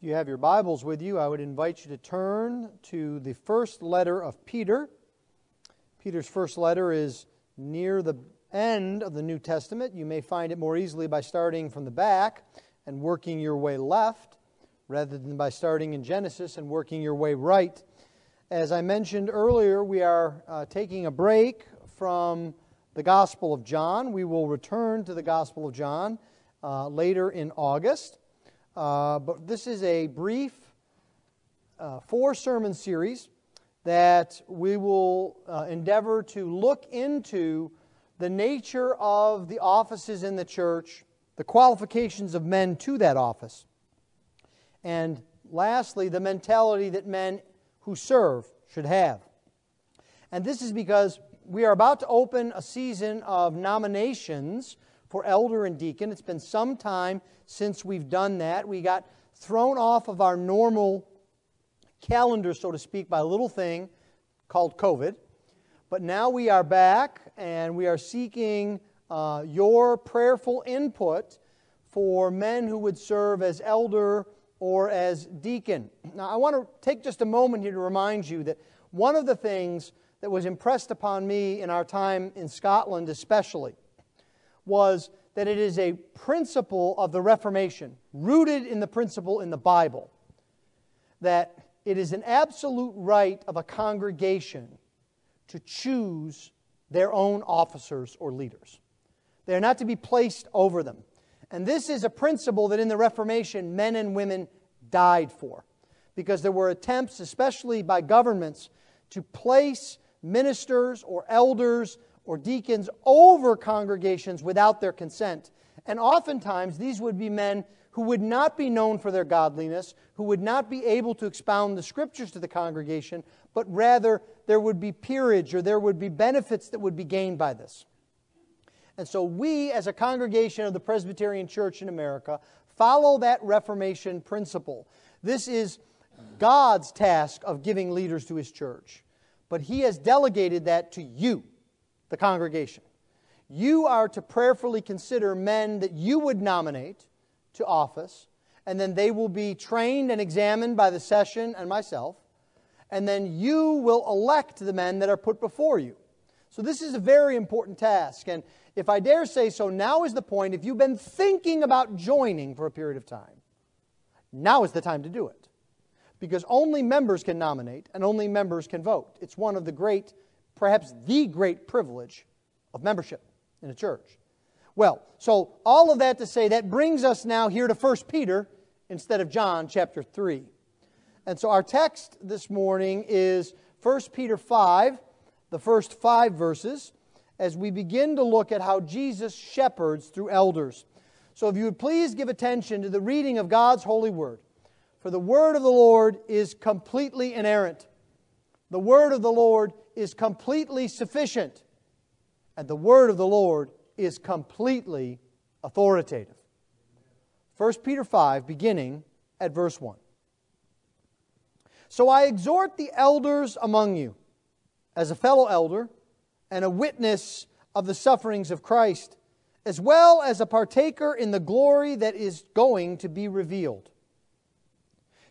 If you have your Bibles with you, I would invite you to turn to the first letter of Peter. Peter's first letter is near the end of the New Testament. You may find it more easily by starting from the back and working your way left rather than by starting in Genesis and working your way right. As I mentioned earlier, we are uh, taking a break from the Gospel of John. We will return to the Gospel of John uh, later in August. Uh, but this is a brief uh, four sermon series that we will uh, endeavor to look into the nature of the offices in the church, the qualifications of men to that office, and lastly, the mentality that men who serve should have. And this is because we are about to open a season of nominations for elder and deacon. It's been some time since we've done that. We got thrown off of our normal calendar, so to speak, by a little thing called COVID. But now we are back and we are seeking uh, your prayerful input for men who would serve as elder or as deacon. Now, I want to take just a moment here to remind you that one of the things that was impressed upon me in our time in Scotland, especially, was that it is a principle of the Reformation, rooted in the principle in the Bible, that it is an absolute right of a congregation to choose their own officers or leaders. They are not to be placed over them. And this is a principle that in the Reformation men and women died for. Because there were attempts, especially by governments, to place ministers or elders or deacons over congregations without their consent. And oftentimes, these would be men who would not be known for their godliness, who would not be able to expound the scriptures to the congregation, but rather there would be peerage or there would be benefits that would be gained by this. And so, we, as a congregation of the Presbyterian Church in America, follow that Reformation principle. This is God's task of giving leaders to His church, but He has delegated that to you the congregation. You are to prayerfully consider men that you would nominate to office, and then they will be trained and examined by the session and myself, and then you will elect the men that are put before you. So, this is a very important task. And if I dare say so, now is the point. If you've been thinking about joining for a period of time, now is the time to do it. Because only members can nominate and only members can vote. It's one of the great perhaps the great privilege of membership in a church. Well, so all of that to say, that brings us now here to 1 Peter instead of John chapter 3. And so our text this morning is 1 Peter 5, the first five verses, as we begin to look at how Jesus shepherds through elders. So if you would please give attention to the reading of God's holy word. For the word of the Lord is completely inerrant. The word of the Lord is completely sufficient, and the word of the Lord is completely authoritative. 1 Peter 5, beginning at verse 1. So I exhort the elders among you, as a fellow elder and a witness of the sufferings of Christ, as well as a partaker in the glory that is going to be revealed.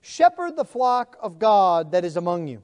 Shepherd the flock of God that is among you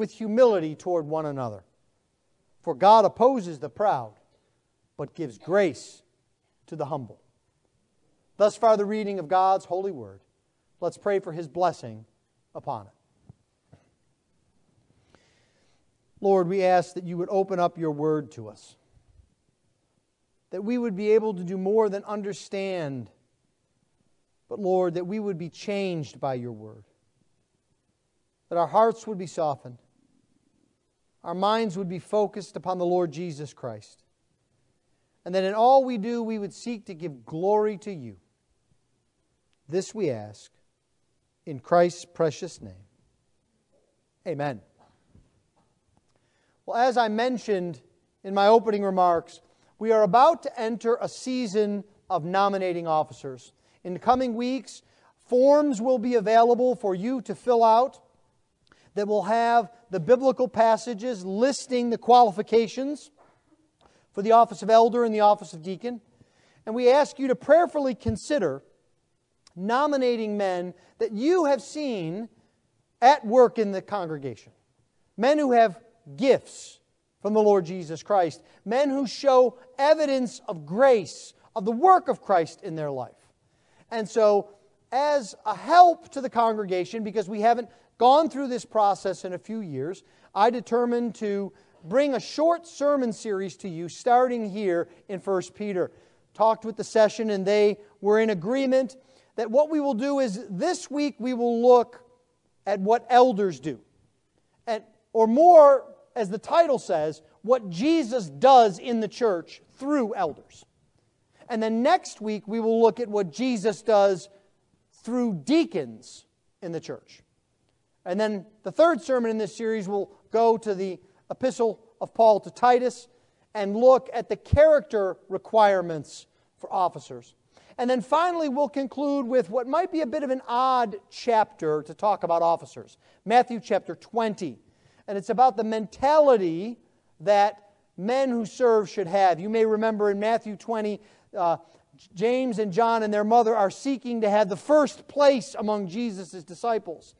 with humility toward one another. For God opposes the proud, but gives grace to the humble. Thus far, the reading of God's holy word. Let's pray for his blessing upon it. Lord, we ask that you would open up your word to us, that we would be able to do more than understand, but Lord, that we would be changed by your word, that our hearts would be softened our minds would be focused upon the Lord Jesus Christ. And that in all we do, we would seek to give glory to you. This we ask In Christ's precious name. Amen. Well, as I mentioned in my opening remarks, we are about to enter a season of nominating officers. In the coming weeks, forms will be available for you to fill out that will have the biblical passages listing the qualifications for the office of elder and the office of deacon. And we ask you to prayerfully consider nominating men that you have seen at work in the congregation. Men who have gifts from the Lord Jesus Christ. Men who show evidence of grace, of the work of Christ in their life. And so, as a help to the congregation, because we haven't gone through this process in a few years, I determined to bring a short sermon series to you starting here in 1 Peter. Talked with the session, and they were in agreement that what we will do is this week we will look at what elders do. And, or more, as the title says, what Jesus does in the church through elders. And then next week we will look at what Jesus does through deacons in the church. And then the third sermon in this series will go to the epistle of Paul to Titus and look at the character requirements for officers. And then finally, we'll conclude with what might be a bit of an odd chapter to talk about officers Matthew chapter 20. And it's about the mentality that men who serve should have. You may remember in Matthew 20, uh, James and John and their mother are seeking to have the first place among Jesus' disciples.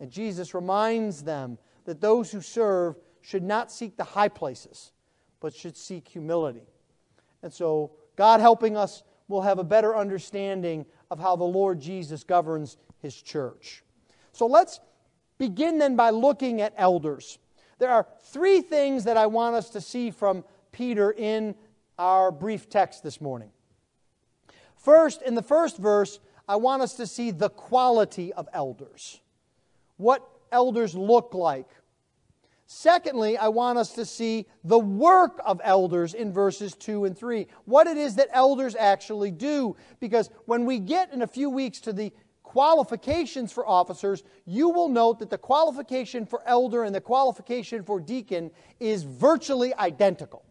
And Jesus reminds them that those who serve should not seek the high places, but should seek humility. And so, God helping us, we'll have a better understanding of how the Lord Jesus governs his church. So, let's begin then by looking at elders. There are three things that I want us to see from Peter in our brief text this morning. First, in the first verse, I want us to see the quality of elders, what elders look like, Secondly, I want us to see the work of elders in verses 2 and 3. What it is that elders actually do. Because when we get in a few weeks to the qualifications for officers, you will note that the qualification for elder and the qualification for deacon is virtually identical.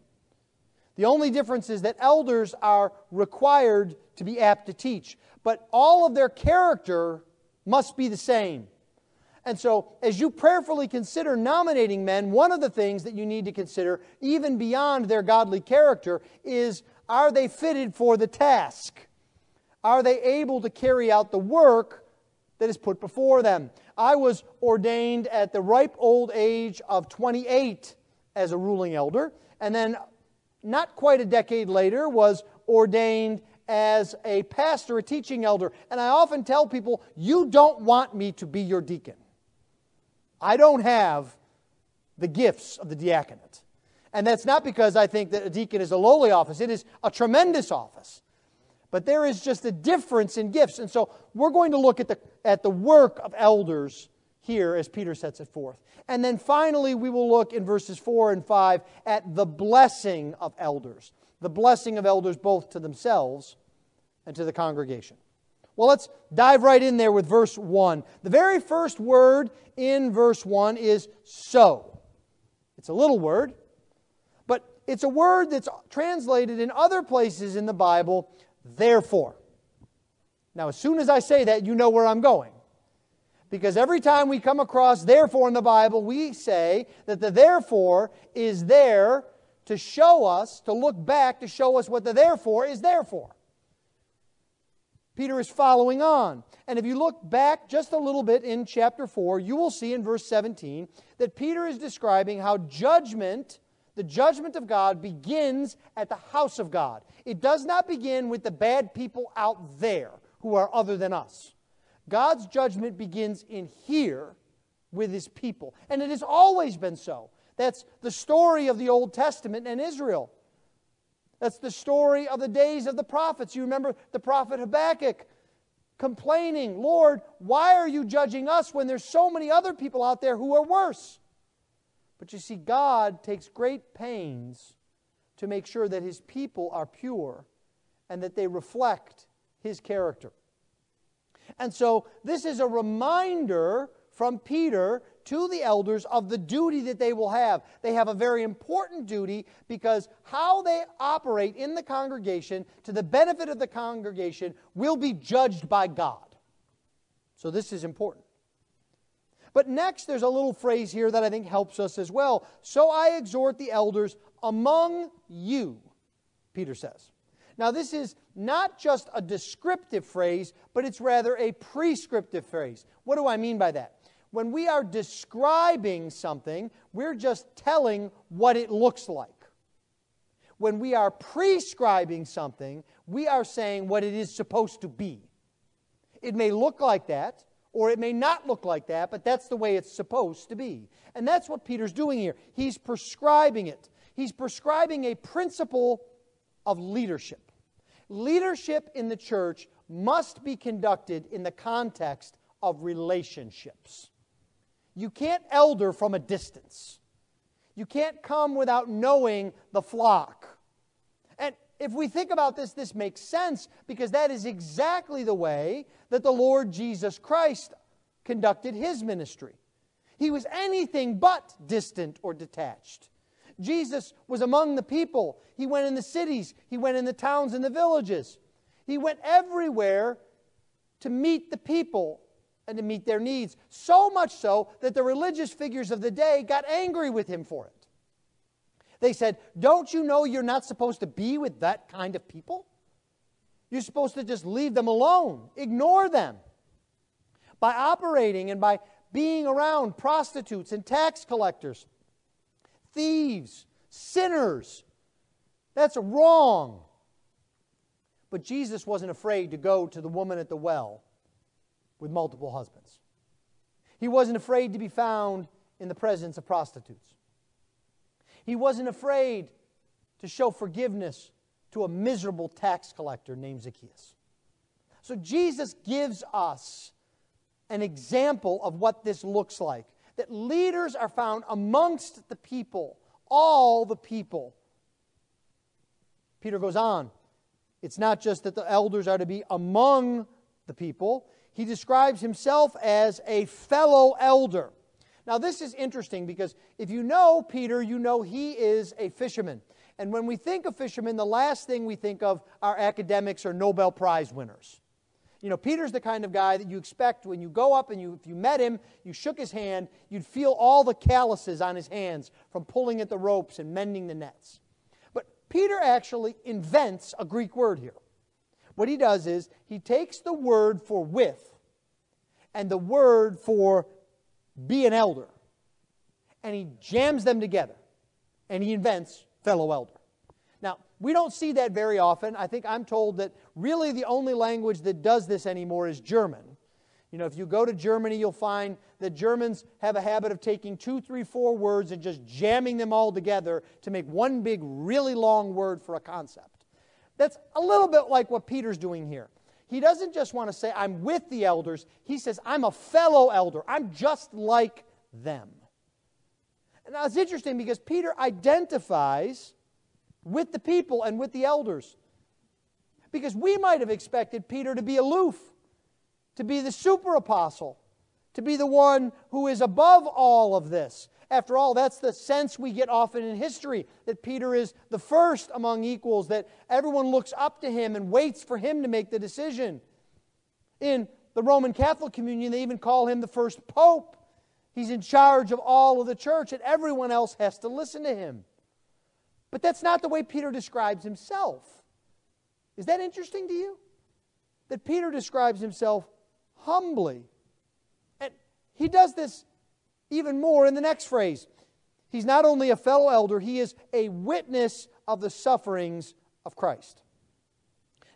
The only difference is that elders are required to be apt to teach, but all of their character must be the same. And so, as you prayerfully consider nominating men, one of the things that you need to consider, even beyond their godly character, is are they fitted for the task? Are they able to carry out the work that is put before them? I was ordained at the ripe old age of 28 as a ruling elder, and then not quite a decade later was ordained as a pastor, a teaching elder. And I often tell people, you don't want me to be your deacon. I don't have the gifts of the diaconate. And that's not because I think that a deacon is a lowly office, it is a tremendous office. But there is just a difference in gifts. And so we're going to look at the, at the work of elders here as Peter sets it forth. And then finally, we will look in verses 4 and 5 at the blessing of elders. The blessing of elders both to themselves and to the congregation. Well, let's dive right in there with verse 1. The very first word in verse 1 is so. It's a little word, but it's a word that's translated in other places in the Bible, therefore. Now, as soon as I say that, you know where I'm going. Because every time we come across therefore in the Bible, we say that the therefore is there to show us, to look back, to show us what the therefore is there for. Peter is following on. And if you look back just a little bit in chapter 4, you will see in verse 17 that Peter is describing how judgment, the judgment of God, begins at the house of God. It does not begin with the bad people out there who are other than us. God's judgment begins in here with his people. And it has always been so. That's the story of the Old Testament and Israel. That's the story of the days of the prophets. You remember the prophet Habakkuk complaining, Lord, why are you judging us when there's so many other people out there who are worse? But you see, God takes great pains to make sure that his people are pure and that they reflect his character. And so this is a reminder from Peter to the elders of the duty that they will have. They have a very important duty because how they operate in the congregation to the benefit of the congregation will be judged by God. So this is important. But next, there's a little phrase here that I think helps us as well. So I exhort the elders among you, Peter says. Now, this is not just a descriptive phrase, but it's rather a prescriptive phrase. What do I mean by that? When we are describing something, we're just telling what it looks like. When we are prescribing something, we are saying what it is supposed to be. It may look like that, or it may not look like that, but that's the way it's supposed to be. And that's what Peter's doing here. He's prescribing it. He's prescribing a principle of leadership. Leadership in the church must be conducted in the context of relationships. You can't elder from a distance. You can't come without knowing the flock. And if we think about this, this makes sense because that is exactly the way that the Lord Jesus Christ conducted his ministry. He was anything but distant or detached. Jesus was among the people. He went in the cities, he went in the towns and the villages. He went everywhere to meet the people and to meet their needs. So much so that the religious figures of the day got angry with him for it. They said, Don't you know you're not supposed to be with that kind of people? You're supposed to just leave them alone, ignore them. By operating and by being around prostitutes and tax collectors, thieves, sinners, that's wrong. But Jesus wasn't afraid to go to the woman at the well with multiple husbands. He wasn't afraid to be found in the presence of prostitutes. He wasn't afraid to show forgiveness to a miserable tax collector named Zacchaeus. So Jesus gives us an example of what this looks like that leaders are found amongst the people, all the people. Peter goes on. It's not just that the elders are to be among the people, he describes himself as a fellow elder. Now, this is interesting because if you know Peter, you know he is a fisherman. And when we think of fishermen, the last thing we think of are academics or Nobel Prize winners. You know, Peter's the kind of guy that you expect when you go up and you, if you met him, you shook his hand, you'd feel all the calluses on his hands from pulling at the ropes and mending the nets. But Peter actually invents a Greek word here. What he does is he takes the word for with and the word for be an elder, and he jams them together, and he invents fellow elder. Now, we don't see that very often. I think I'm told that really the only language that does this anymore is German. You know, if you go to Germany, you'll find that Germans have a habit of taking two, three, four words and just jamming them all together to make one big, really long word for a concept. That's a little bit like what Peter's doing here. He doesn't just want to say, I'm with the elders. He says, I'm a fellow elder. I'm just like them. Now it's interesting because Peter identifies with the people and with the elders. Because we might have expected Peter to be aloof, to be the super apostle, to be the one who is above all of this. After all, that's the sense we get often in history that Peter is the first among equals, that everyone looks up to him and waits for him to make the decision. In the Roman Catholic communion, they even call him the first pope. He's in charge of all of the church, and everyone else has to listen to him. But that's not the way Peter describes himself. Is that interesting to you? That Peter describes himself humbly. And he does this even more in the next phrase. He's not only a fellow elder, he is a witness of the sufferings of Christ.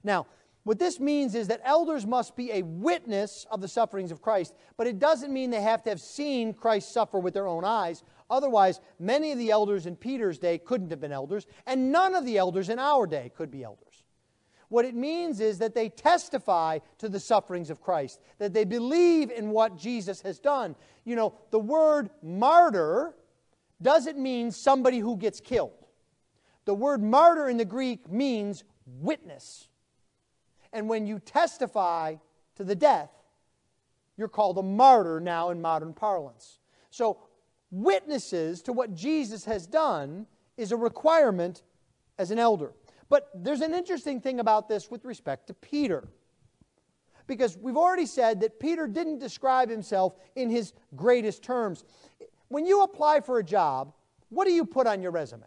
Now, what this means is that elders must be a witness of the sufferings of Christ, but it doesn't mean they have to have seen Christ suffer with their own eyes. Otherwise, many of the elders in Peter's day couldn't have been elders, and none of the elders in our day could be elders. What it means is that they testify to the sufferings of Christ, that they believe in what Jesus has done. You know, the word martyr doesn't mean somebody who gets killed. The word martyr in the Greek means witness. And when you testify to the death You're called a martyr now in modern parlance. So, witnesses to what Jesus has done is a requirement as an elder. But there's an interesting thing about this with respect to Peter. Because we've already said that Peter didn't describe himself in his greatest terms. When you apply for a job, what do you put on your resume?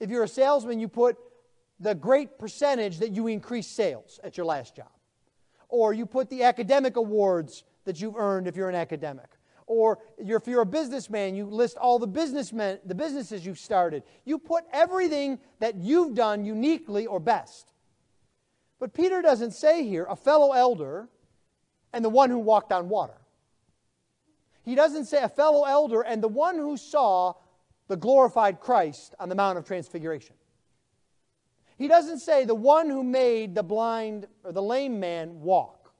If you're a salesman, you put the great percentage that you increased sales at your last job. Or you put the academic awards that you've earned if you're an academic. Or if you're a businessman, you list all the businessmen, the businesses you've started. You put everything that you've done uniquely or best. But Peter doesn't say here a fellow elder and the one who walked on water. He doesn't say a fellow elder and the one who saw the glorified Christ on the Mount of Transfiguration. He doesn't say the one who made the blind or the lame man walk.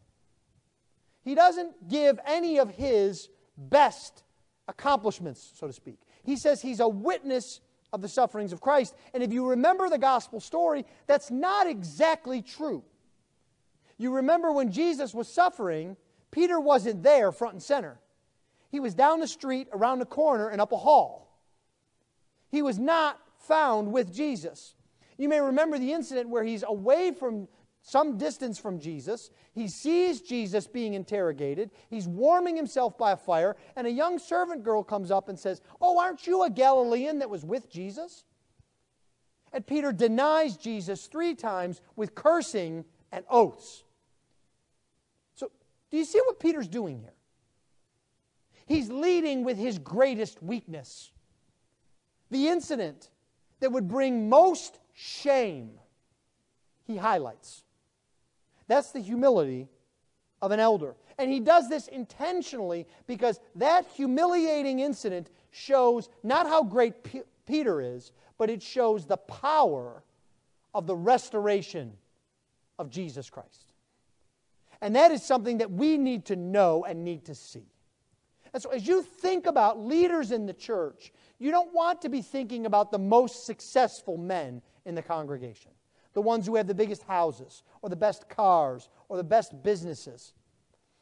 He doesn't give any of his best accomplishments, so to speak. He says he's a witness of the sufferings of Christ. And if you remember the gospel story, that's not exactly true. You remember when Jesus was suffering, Peter wasn't there front and center. He was down the street, around the corner, and up a hall. He was not found with Jesus. You may remember the incident where he's away from some distance from Jesus. He sees Jesus being interrogated. He's warming himself by a fire, and a young servant girl comes up and says, Oh, aren't you a Galilean that was with Jesus? And Peter denies Jesus three times with cursing and oaths. So, do you see what Peter's doing here? He's leading with his greatest weakness. The incident that would bring most shame, he highlights. That's the humility of an elder. And he does this intentionally because that humiliating incident shows not how great P- Peter is, but it shows the power of the restoration of Jesus Christ. And that is something that we need to know and need to see. And so, as you think about leaders in the church, you don't want to be thinking about the most successful men in the congregation the ones who have the biggest houses, or the best cars, or the best businesses,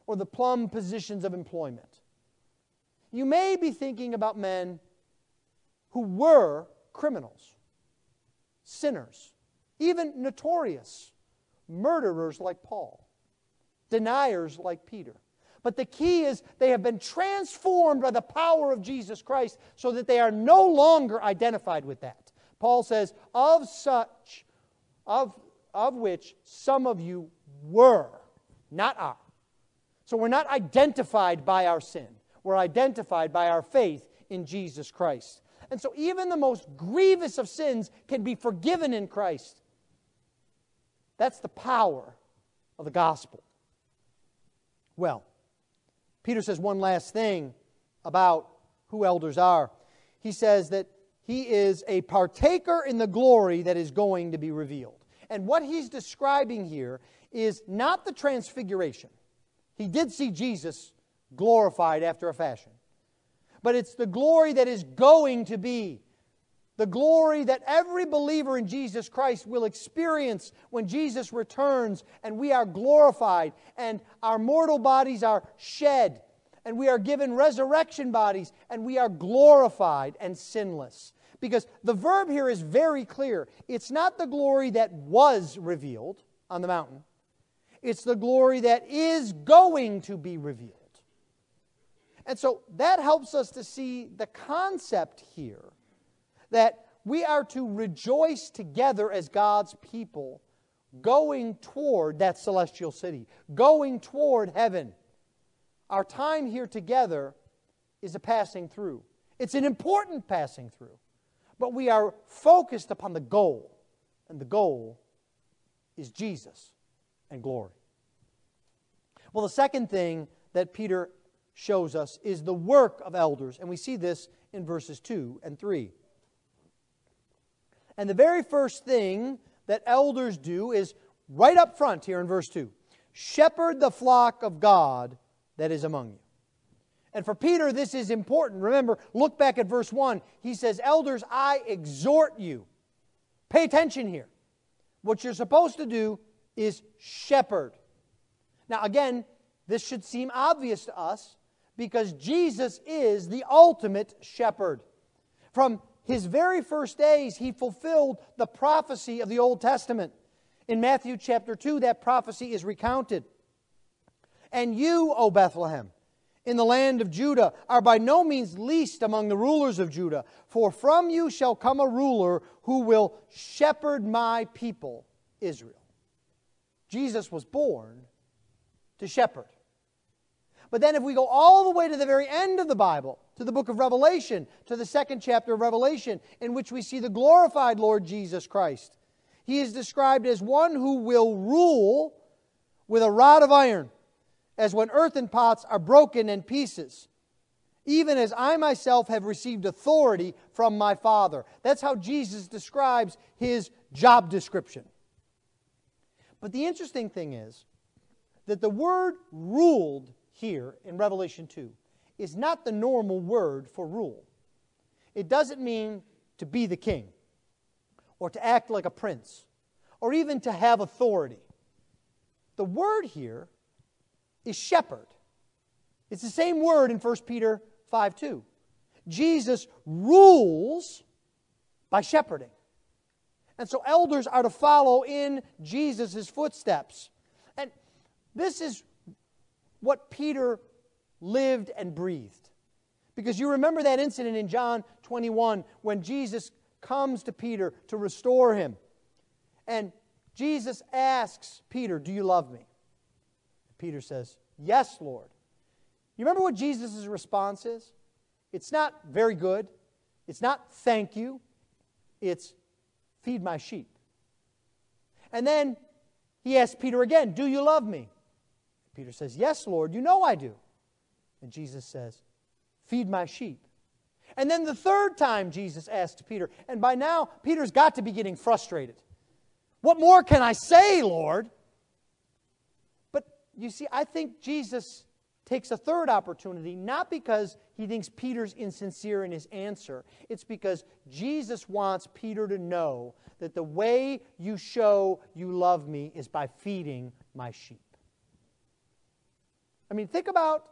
or the plum positions of employment. You may be thinking about men who were criminals, sinners, even notorious murderers like Paul, deniers like Peter. But the key is they have been transformed by the power of Jesus Christ so that they are no longer identified with that. Paul says, Of such of, of which some of you were, not are. So we're not identified by our sin, we're identified by our faith in Jesus Christ. And so even the most grievous of sins can be forgiven in Christ. That's the power of the gospel. Well, Peter says one last thing about who elders are. He says that he is a partaker in the glory that is going to be revealed. And what he's describing here is not the transfiguration. He did see Jesus glorified after a fashion. But it's the glory that is going to be. The glory that every believer in Jesus Christ will experience when Jesus returns and we are glorified and our mortal bodies are shed and we are given resurrection bodies and we are glorified and sinless. Because the verb here is very clear. It's not the glory that was revealed on the mountain, it's the glory that is going to be revealed. And so that helps us to see the concept here that we are to rejoice together as God's people going toward that celestial city, going toward heaven. Our time here together is a passing through. It's an important passing through but we are focused upon the goal. And the goal is Jesus and glory. Well, the second thing that Peter shows us is the work of elders, and we see this in verses 2 and 3. And the very first thing that elders do is right up front here in verse 2 shepherd the flock of God that is among you. And for Peter, this is important. Remember, look back at verse 1. He says, Elders, I exhort you. Pay attention here. What you're supposed to do is shepherd. Now, again, This should seem obvious to us because Jesus is the ultimate shepherd. From his very first days, he fulfilled the prophecy of the Old Testament. In Matthew chapter 2, that prophecy is recounted. And you, O Bethlehem, in the land of Judah, are by no means least among the rulers of Judah, for from you shall come a ruler who will shepherd my people, Israel. Jesus was born to shepherd. But then, if we go all the way to the very end of the Bible, to the book of Revelation, to the second chapter of Revelation, in which we see the glorified Lord Jesus Christ, he is described as one who will rule with a rod of iron, as when earthen pots are broken in pieces, even as I myself have received authority from my Father. That's how Jesus describes his job description. But the interesting thing is that the word ruled here in Revelation 2 is not the normal word for rule. It doesn't mean to be the king or to act like a prince or even to have authority. The word here is shepherd. It's the same word in 1 Peter 5 2. Jesus rules by shepherding. And so elders are to follow in Jesus' footsteps. And this is what Peter lived and breathed. Because you remember that incident in John 21 when Jesus comes to Peter to restore him. And Jesus asks Peter, Do you love me? Peter says, Yes, Lord. You remember what Jesus' response is? It's not very good. It's not thank you. It's feed my sheep. And then he asks Peter again, Do you love me? Peter says, Yes, Lord, you know I do. And Jesus says, Feed my sheep. And then the third time Jesus asked Peter, and by now Peter's got to be getting frustrated. What more can I say, Lord? You see, I think Jesus takes a third opportunity, not because he thinks Peter's insincere in his answer. It's because Jesus wants Peter to know that the way you show you love me is by feeding my sheep. I mean, think about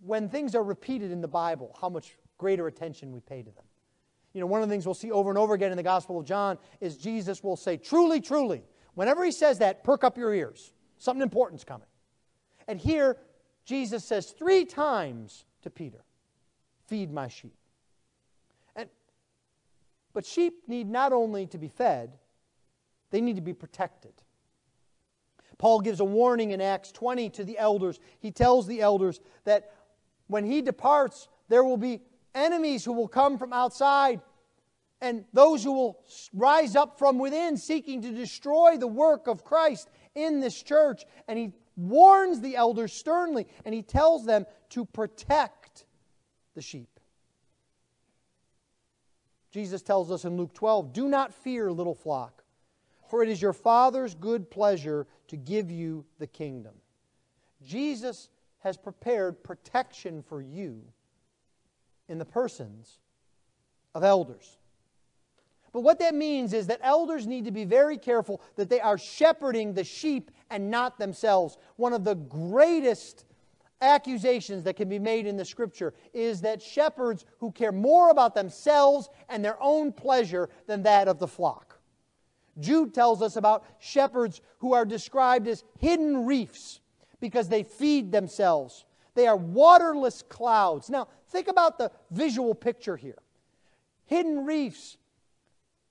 when things are repeated in the Bible, how much greater attention we pay to them. You know, one of the things we'll see over and over again in the Gospel of John is Jesus will say, Truly, truly. Whenever he says that, perk up your ears. Something important's coming. And here, Jesus says three times to Peter, Feed my sheep. And, but sheep need not only to be fed, they need to be protected. Paul gives a warning in Acts 20 to the elders. He tells the elders that when he departs, there will be enemies who will come from outside and those who will rise up from within seeking to destroy the work of Christ in this church. And he warns the elders sternly and he tells them to protect the sheep. Jesus tells us in Luke 12 Do not fear, little flock, for it is your Father's good pleasure to give you the kingdom. Jesus has prepared protection for you in the persons of elders. But what that means is that elders need to be very careful that they are shepherding the sheep and not themselves. One of the greatest accusations that can be made in the scripture is that shepherds who care more about themselves and their own pleasure than that of the flock. Jude tells us about shepherds who are described as hidden reefs because they feed themselves. They are waterless clouds. Now, think about the visual picture here. Hidden reefs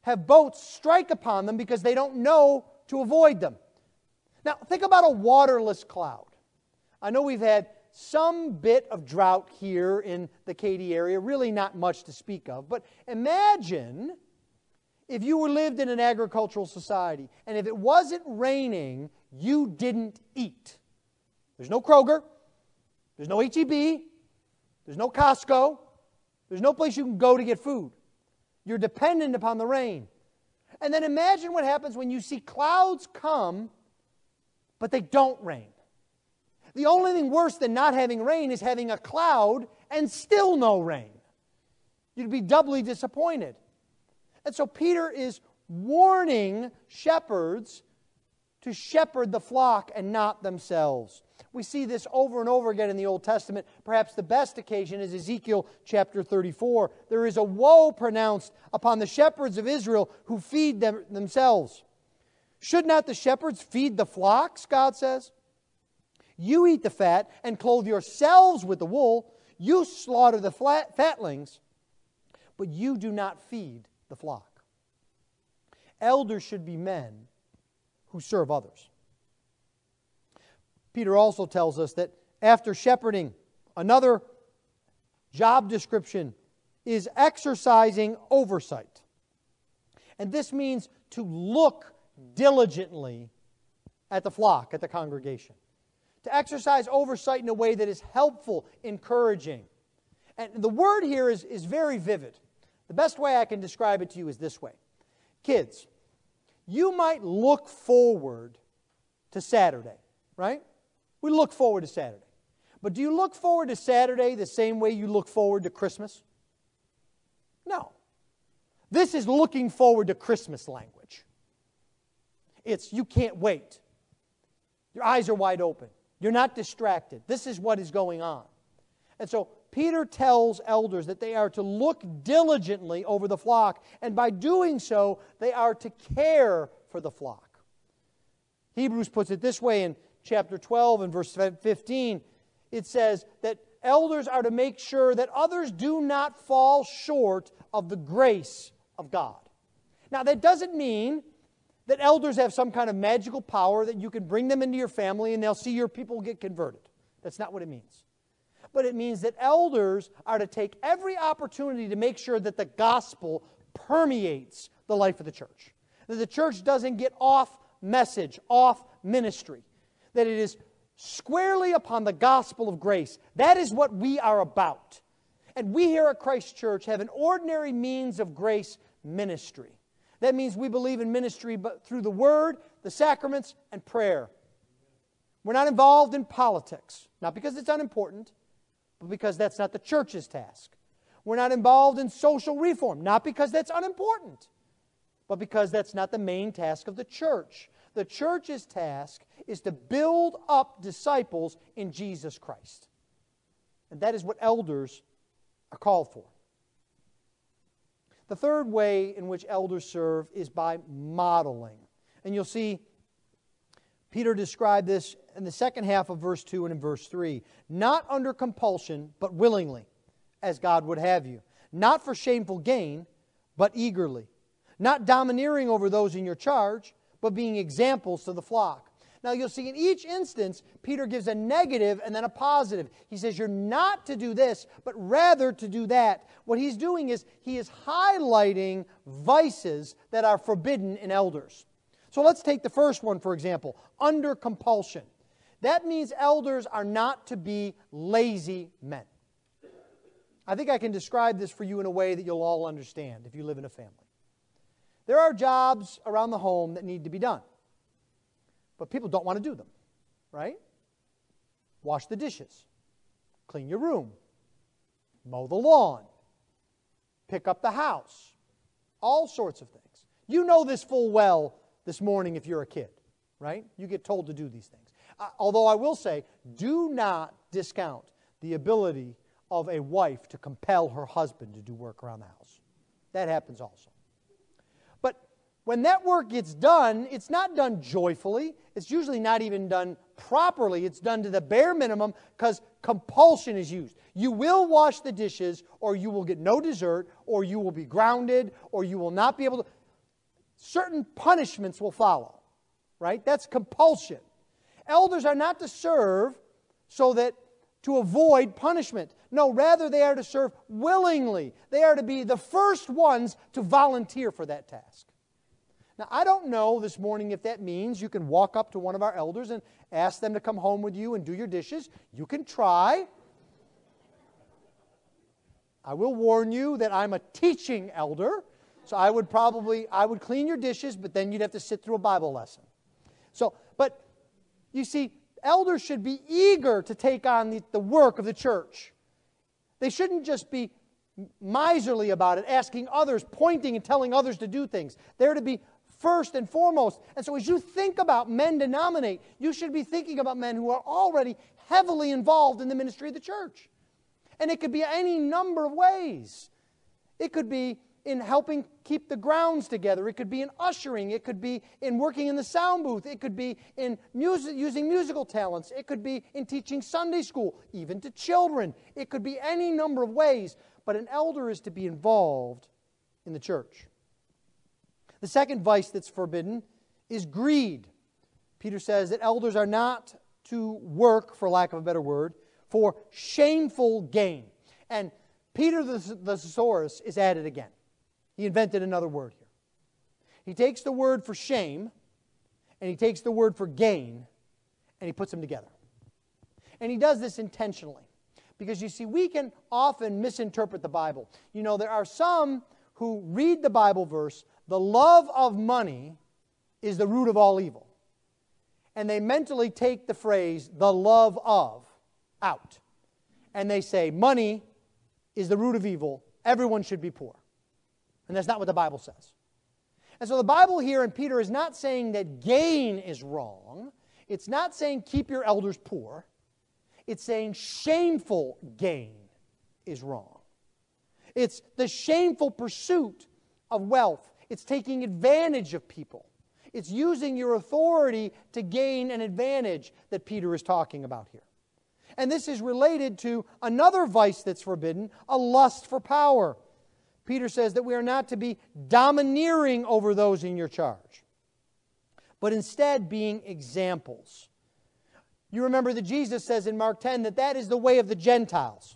have boats strike upon them because they don't know to avoid them. Now, think about a waterless cloud. I know we've had some bit of drought here in the Katy area, really not much to speak of, but imagine if you were lived in an agricultural society and if it wasn't raining, you didn't eat. There's no Kroger, there's no HEB, there's no Costco, there's no place you can go to get food. You're dependent upon the rain. And then imagine what happens when you see clouds come, but they don't rain. The only thing worse than not having rain is having a cloud and still no rain. You'd be doubly disappointed. And so Peter is warning shepherds to shepherd the flock and not themselves. We see this over and over again in the Old Testament. Perhaps the best occasion is Ezekiel chapter 34. There is a woe pronounced upon the shepherds of Israel who feed them themselves. Should not the shepherds feed the flocks, God says? You eat the fat and clothe yourselves with the wool. You slaughter the flat, fatlings, but you do not feed the flock. Elders should be men who serve others. Peter also tells us that after shepherding, another job description is exercising oversight. And this means to look diligently at the flock, at the congregation. To exercise oversight in a way that is helpful, encouraging. And the word here is, is very vivid. The best way I can describe it to you is this way Kids, you might look forward to Saturday, right? We look forward to Saturday. But do you look forward to Saturday the same way you look forward to Christmas? No. This is looking forward to Christmas language. It's you can't wait. Your eyes are wide open. You're not distracted. This is what is going on. And so Peter tells elders that they are to look diligently over the flock, and by doing so, they are to care for the flock. Hebrews puts it this way in chapter 12 and verse 15. It says that elders are to make sure that others do not fall short of the grace of God. Now, that doesn't mean that elders have some kind of magical power that you can bring them into your family and they'll see your people get converted. That's not what it means. But it means that elders are to take every opportunity to make sure that the gospel permeates the life of the church. That the church doesn't get off message, off ministry. That it is squarely upon the gospel of grace. That is what we are about. And we here at Christ Church have an ordinary means of grace ministry. That means we believe in ministry but through the word, the sacraments, and prayer. We're not involved in politics, not because it's unimportant, but because that's not the church's task. We're not involved in social reform, not because that's unimportant, but because that's not the main task of the church. The church's task is to build up disciples in Jesus Christ. And that is what elders are called for. The third way in which elders serve is by modeling. And you'll see Peter described this in the second half of verse 2 and in verse 3. Not under compulsion, but willingly, as God would have you. Not for shameful gain, but eagerly. Not domineering over those in your charge, but being examples to the flock. Now you'll see in each instance, Peter gives a negative and then a positive. He says, You're not to do this, but rather to do that. What he's doing is he is highlighting vices that are forbidden in elders. So let's take the first one, for example under compulsion. That means elders are not to be lazy men. I think I can describe this for you in a way that you'll all understand if you live in a family. There are jobs around the home that need to be done. But people don't want to do them, right? Wash the dishes, clean your room, mow the lawn, pick up the house, all sorts of things. You know this full well this morning if you're a kid, right? You get told to do these things. Uh, although I will say, do not discount the ability of a wife to compel her husband to do work around the house. That happens also. When that work gets done, it's not done joyfully. It's usually not even done properly. It's done to the bare minimum because compulsion is used. You will wash the dishes, or you will get no dessert, or you will be grounded, or you will not be able to. Certain punishments will follow, right? That's compulsion. Elders are not to serve so that to avoid punishment. No, rather, they are to serve willingly. They are to be the first ones to volunteer for that task. Now, I don't know this morning if that means you can walk up to one of our elders and ask them to come home with you and do your dishes. You can try. I will warn you that I'm a teaching elder, so I would probably I would clean your dishes, but then you'd have to sit through a Bible lesson. So, but you see, elders should be eager to take on the, the work of the church. They shouldn't just be miserly about it, asking others, pointing and telling others to do things. They're to be first and foremost. And so, as you think about men to nominate, you should be thinking about men who are already heavily involved in the ministry of the church. And it could be any number of ways. It could be in helping keep the grounds together. It could be in ushering. It could be in working in the sound booth. It could be in music, using musical talents. It could be in teaching Sunday school, even to children. It could be any number of ways. But an elder is to be involved in the church. The second vice that's forbidden is greed. Peter says that elders are not to work, for lack of a better word, for shameful gain. And Peter the, the thesaurus is added again. He invented another word here. He takes the word for shame and he takes the word for gain and he puts them together. And he does this intentionally. Because you see, we can often misinterpret the Bible. You know, there are some who read the Bible verse, the love of money is the root of all evil. And they mentally take the phrase, the love of, out. And they say, money is the root of evil. Everyone should be poor. And that's not what the Bible says. And so the Bible here in Peter is not saying that gain is wrong. It's not saying keep your elders poor. It's saying shameful gain is wrong. It's the shameful pursuit of wealth. It's taking advantage of people. It's using your authority to gain an advantage that Peter is talking about here. And this is related to another vice that's forbidden a lust for power. Peter says that we are not to be domineering over those in your charge, but instead being examples. You remember that Jesus says in Mark 10 that that is the way of the Gentiles.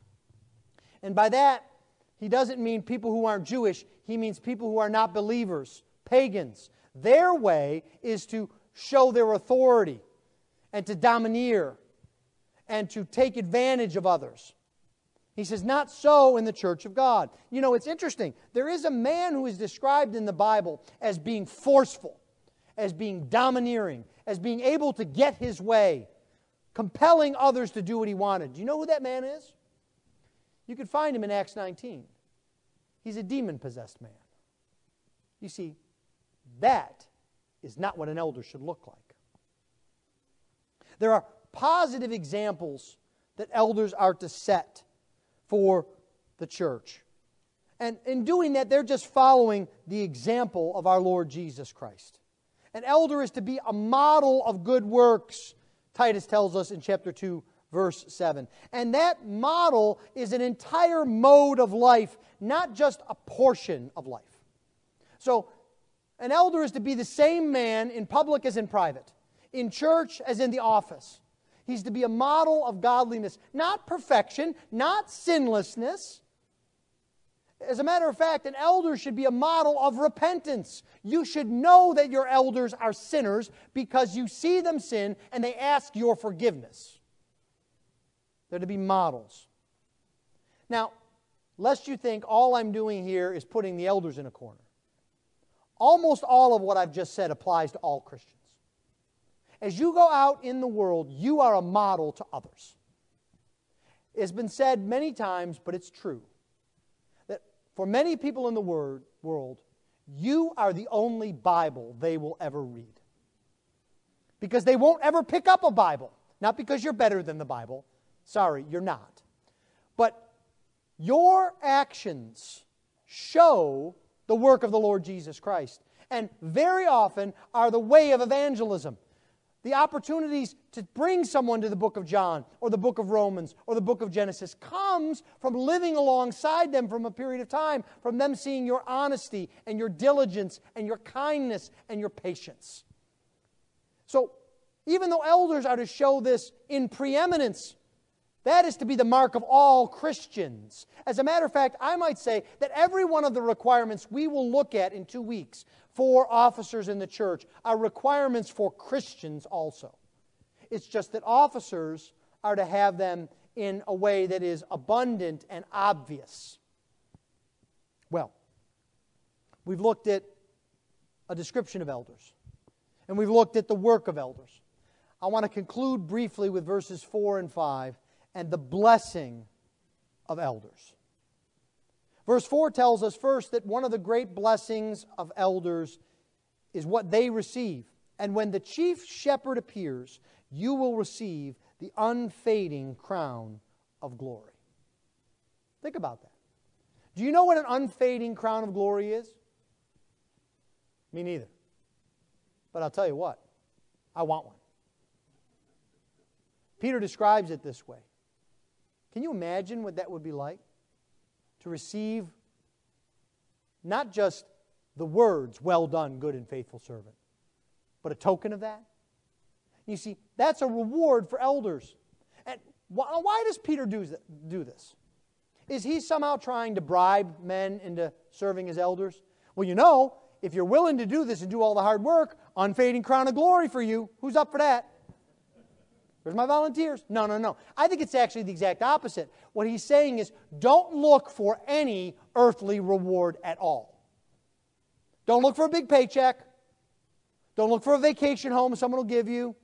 And by that, he doesn't mean people who aren't Jewish, he means people who are not believers, pagans. Their way is to show their authority and to domineer and to take advantage of others. He says, Not so in the church of God. You know, it's interesting. There is a man who is described in the Bible as being forceful, as being domineering, as being able to get his way, compelling others to do what he wanted. Do you know who that man is? You can find him in Acts 19. He's a demon possessed man. You see, that is not what an elder should look like. There are positive examples that elders are to set for the church. And in doing that, they're just following the example of our Lord Jesus Christ. An elder is to be a model of good works, Titus tells us in chapter 2, verse 7. And that model is an entire mode of life, not just a portion of life. So, an elder is to be the same man in public as in private, in church as in the office. He's to be a model of godliness, not perfection, not sinlessness. As a matter of fact, an elder should be a model of repentance. You should know that your elders are sinners because you see them sin and they ask your forgiveness. They're to be models. Now, lest you think all I'm doing here is putting the elders in a corner, almost all of what I've just said applies to all Christians. As you go out in the world, you are a model to others. It's been said many times, but it's true, that for many people in the word, world, you are the only Bible they will ever read. Because they won't ever pick up a Bible. Not because you're better than the Bible. Sorry, you're not. But your actions show the work of the Lord Jesus Christ. And very often are the way of evangelism the opportunities to bring someone to the book of John or the book of Romans or the book of Genesis comes from living alongside them from a period of time, from them seeing your honesty and your diligence and your kindness and your patience. So, even though elders are to show this in preeminence, that is to be the mark of all Christians. As a matter of fact, I might say that every one of the requirements we will look at in two weeks for officers in the church are requirements for Christians also. It's just that officers are to have them in a way that is abundant and obvious. Well, we've looked at a description of elders, and we've looked at the work of elders. I want to conclude briefly with verses 4 and 5 and the blessing of elders. Verse 4 tells us first that one of the great blessings of elders is what they receive. And when the chief shepherd appears, you will receive the unfading crown of glory. Think about that. Do you know what an unfading crown of glory is? Me neither. But I'll tell you what, I want one. Peter describes it this way. Can you imagine what that would be like? To receive not just the words, well done, good and faithful servant, but a token of that? You see, that's a reward for elders. And why does Peter do this? Is he somehow trying to bribe men into serving as elders? Well, you know, if you're willing to do this and do all the hard work, unfading crown of glory for you. Who's up for that? Where's my volunteers? No, no, no. I think it's actually the exact opposite. What he's saying is don't look for any earthly reward at all. Don't look for a big paycheck. Don't look for a vacation home someone will give you.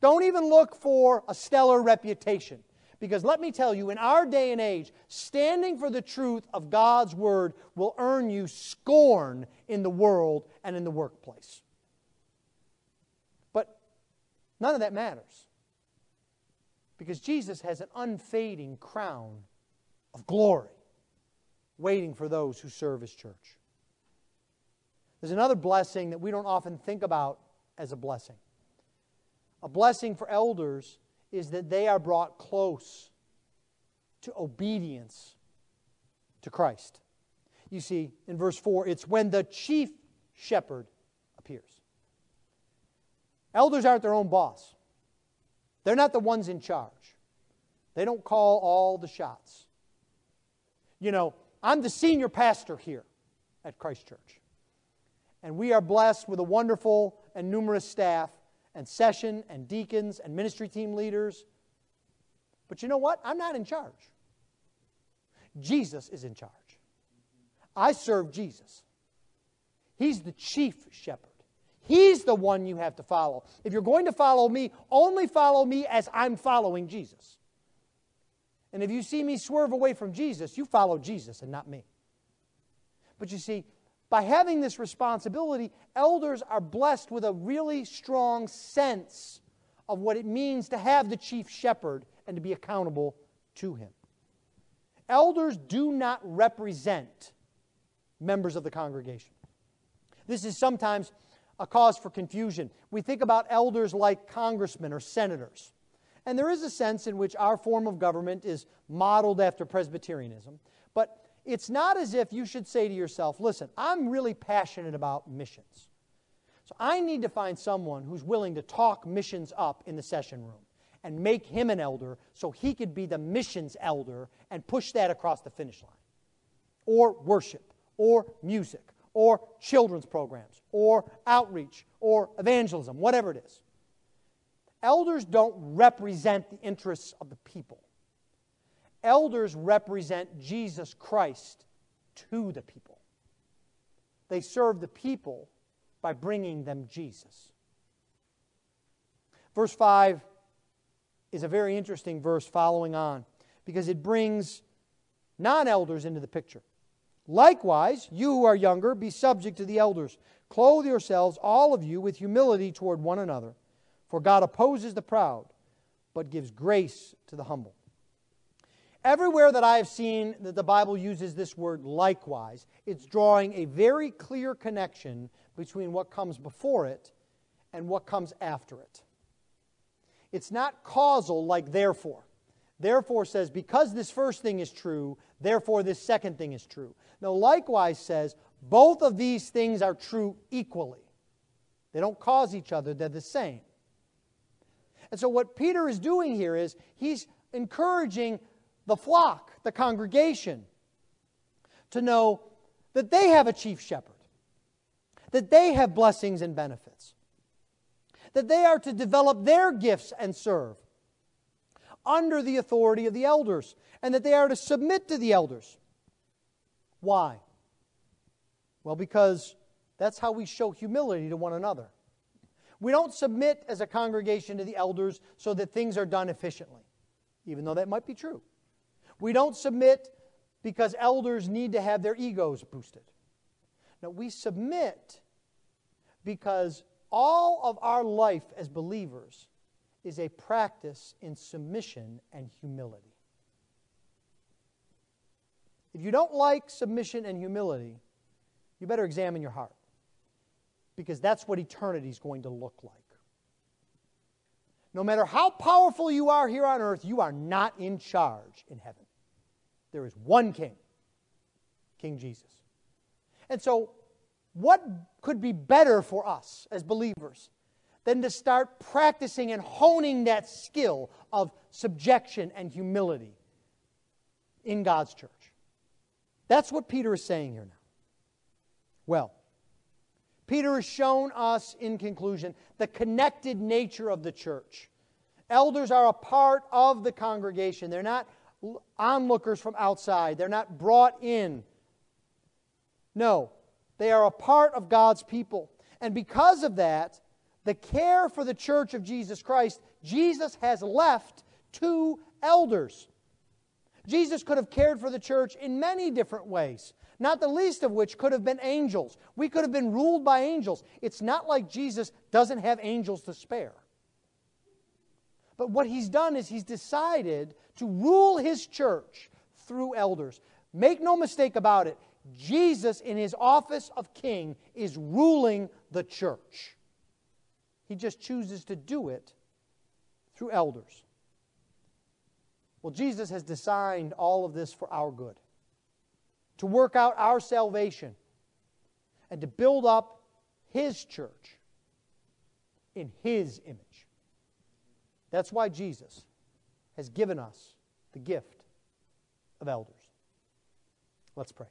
Don't even look for a stellar reputation. Because let me tell you, in our day and age, standing for the truth of God's Word will earn you scorn in the world and in the workplace. But none of that matters. Because Jesus has an unfading crown of glory waiting for those who serve His church. There's another blessing that we don't often think about as a blessing. A blessing for elders is that they are brought close to obedience to Christ. You see, in verse 4, it's when the chief shepherd appears. Elders aren't their own boss, they're not the ones in charge. They don't call all the shots. You know, I'm the senior pastor here at Christ Church. And we are blessed with a wonderful and numerous staff and session and deacons and ministry team leaders. But you know what? I'm not in charge. Jesus is in charge. I serve Jesus. He's the chief shepherd. He's the one you have to follow. If you're going to follow me, only follow me as I'm following Jesus. And if you see me swerve away from Jesus, you follow Jesus and not me. But you see, by having this responsibility, elders are blessed with a really strong sense of what it means to have the chief shepherd and to be accountable to him. Elders do not represent members of the congregation. This is sometimes a cause for confusion. We think about elders like congressmen or senators. And there is a sense in which our form of government is modeled after Presbyterianism. But it's not as if you should say to yourself, listen, I'm really passionate about missions. So I need to find someone who's willing to talk missions up in the session room and make him an elder so he could be the missions elder and push that across the finish line. Or worship, or music, or children's programs, or outreach, or evangelism, whatever it is. Elders don't represent the interests of the people. Elders represent Jesus Christ to the people. They serve the people by bringing them Jesus. Verse 5 is a very interesting verse following on because it brings non elders into the picture. Likewise, you who are younger, be subject to the elders. Clothe yourselves, all of you, with humility toward one another. For God opposes the proud, but gives grace to the humble. Everywhere that I have seen that the Bible uses this word likewise, it's drawing a very clear connection between what comes before it and what comes after it. It's not causal like therefore. Therefore says, because this first thing is true, therefore this second thing is true. Now, likewise says, both of these things are true equally. They don't cause each other, they're the same. And so, what Peter is doing here is he's encouraging the flock, the congregation, to know that they have a chief shepherd, that they have blessings and benefits, that they are to develop their gifts and serve under the authority of the elders, and that they are to submit to the elders. Why? Well, because that's how we show humility to one another. We don't submit as a congregation to the elders so that things are done efficiently, even though that might be true. We don't submit because elders need to have their egos boosted. No, we submit Because all of our life as believers is a practice in submission and humility. If you don't like submission and humility, you better examine your heart. Because that's what eternity is going to look like. No matter how powerful you are here on earth, you are not in charge in heaven. There is one king, King Jesus. And so, what could be better for us as believers than to start practicing and honing that skill of subjection and humility in God's church? That's what Peter is saying here now. Well, Peter has shown us, in conclusion, the connected nature of the church. Elders are a part of the congregation. They're not onlookers from outside, they're not brought in. No, they are a part of God's people. And because of that, the care for the church of Jesus Christ, Jesus has left to elders. Jesus could have cared for the church in many different ways, not the least of which could have been angels. We could have been ruled by angels. It's not like Jesus doesn't have angels to spare. But what he's done is he's decided to rule his church through elders. Make no mistake about it, Jesus, in his office of king, is ruling the church. He just chooses to do it through elders. Well, Jesus has designed all of this for our good, to work out our salvation, and to build up His church in His image. That's why Jesus has given us the gift of elders. Let's pray.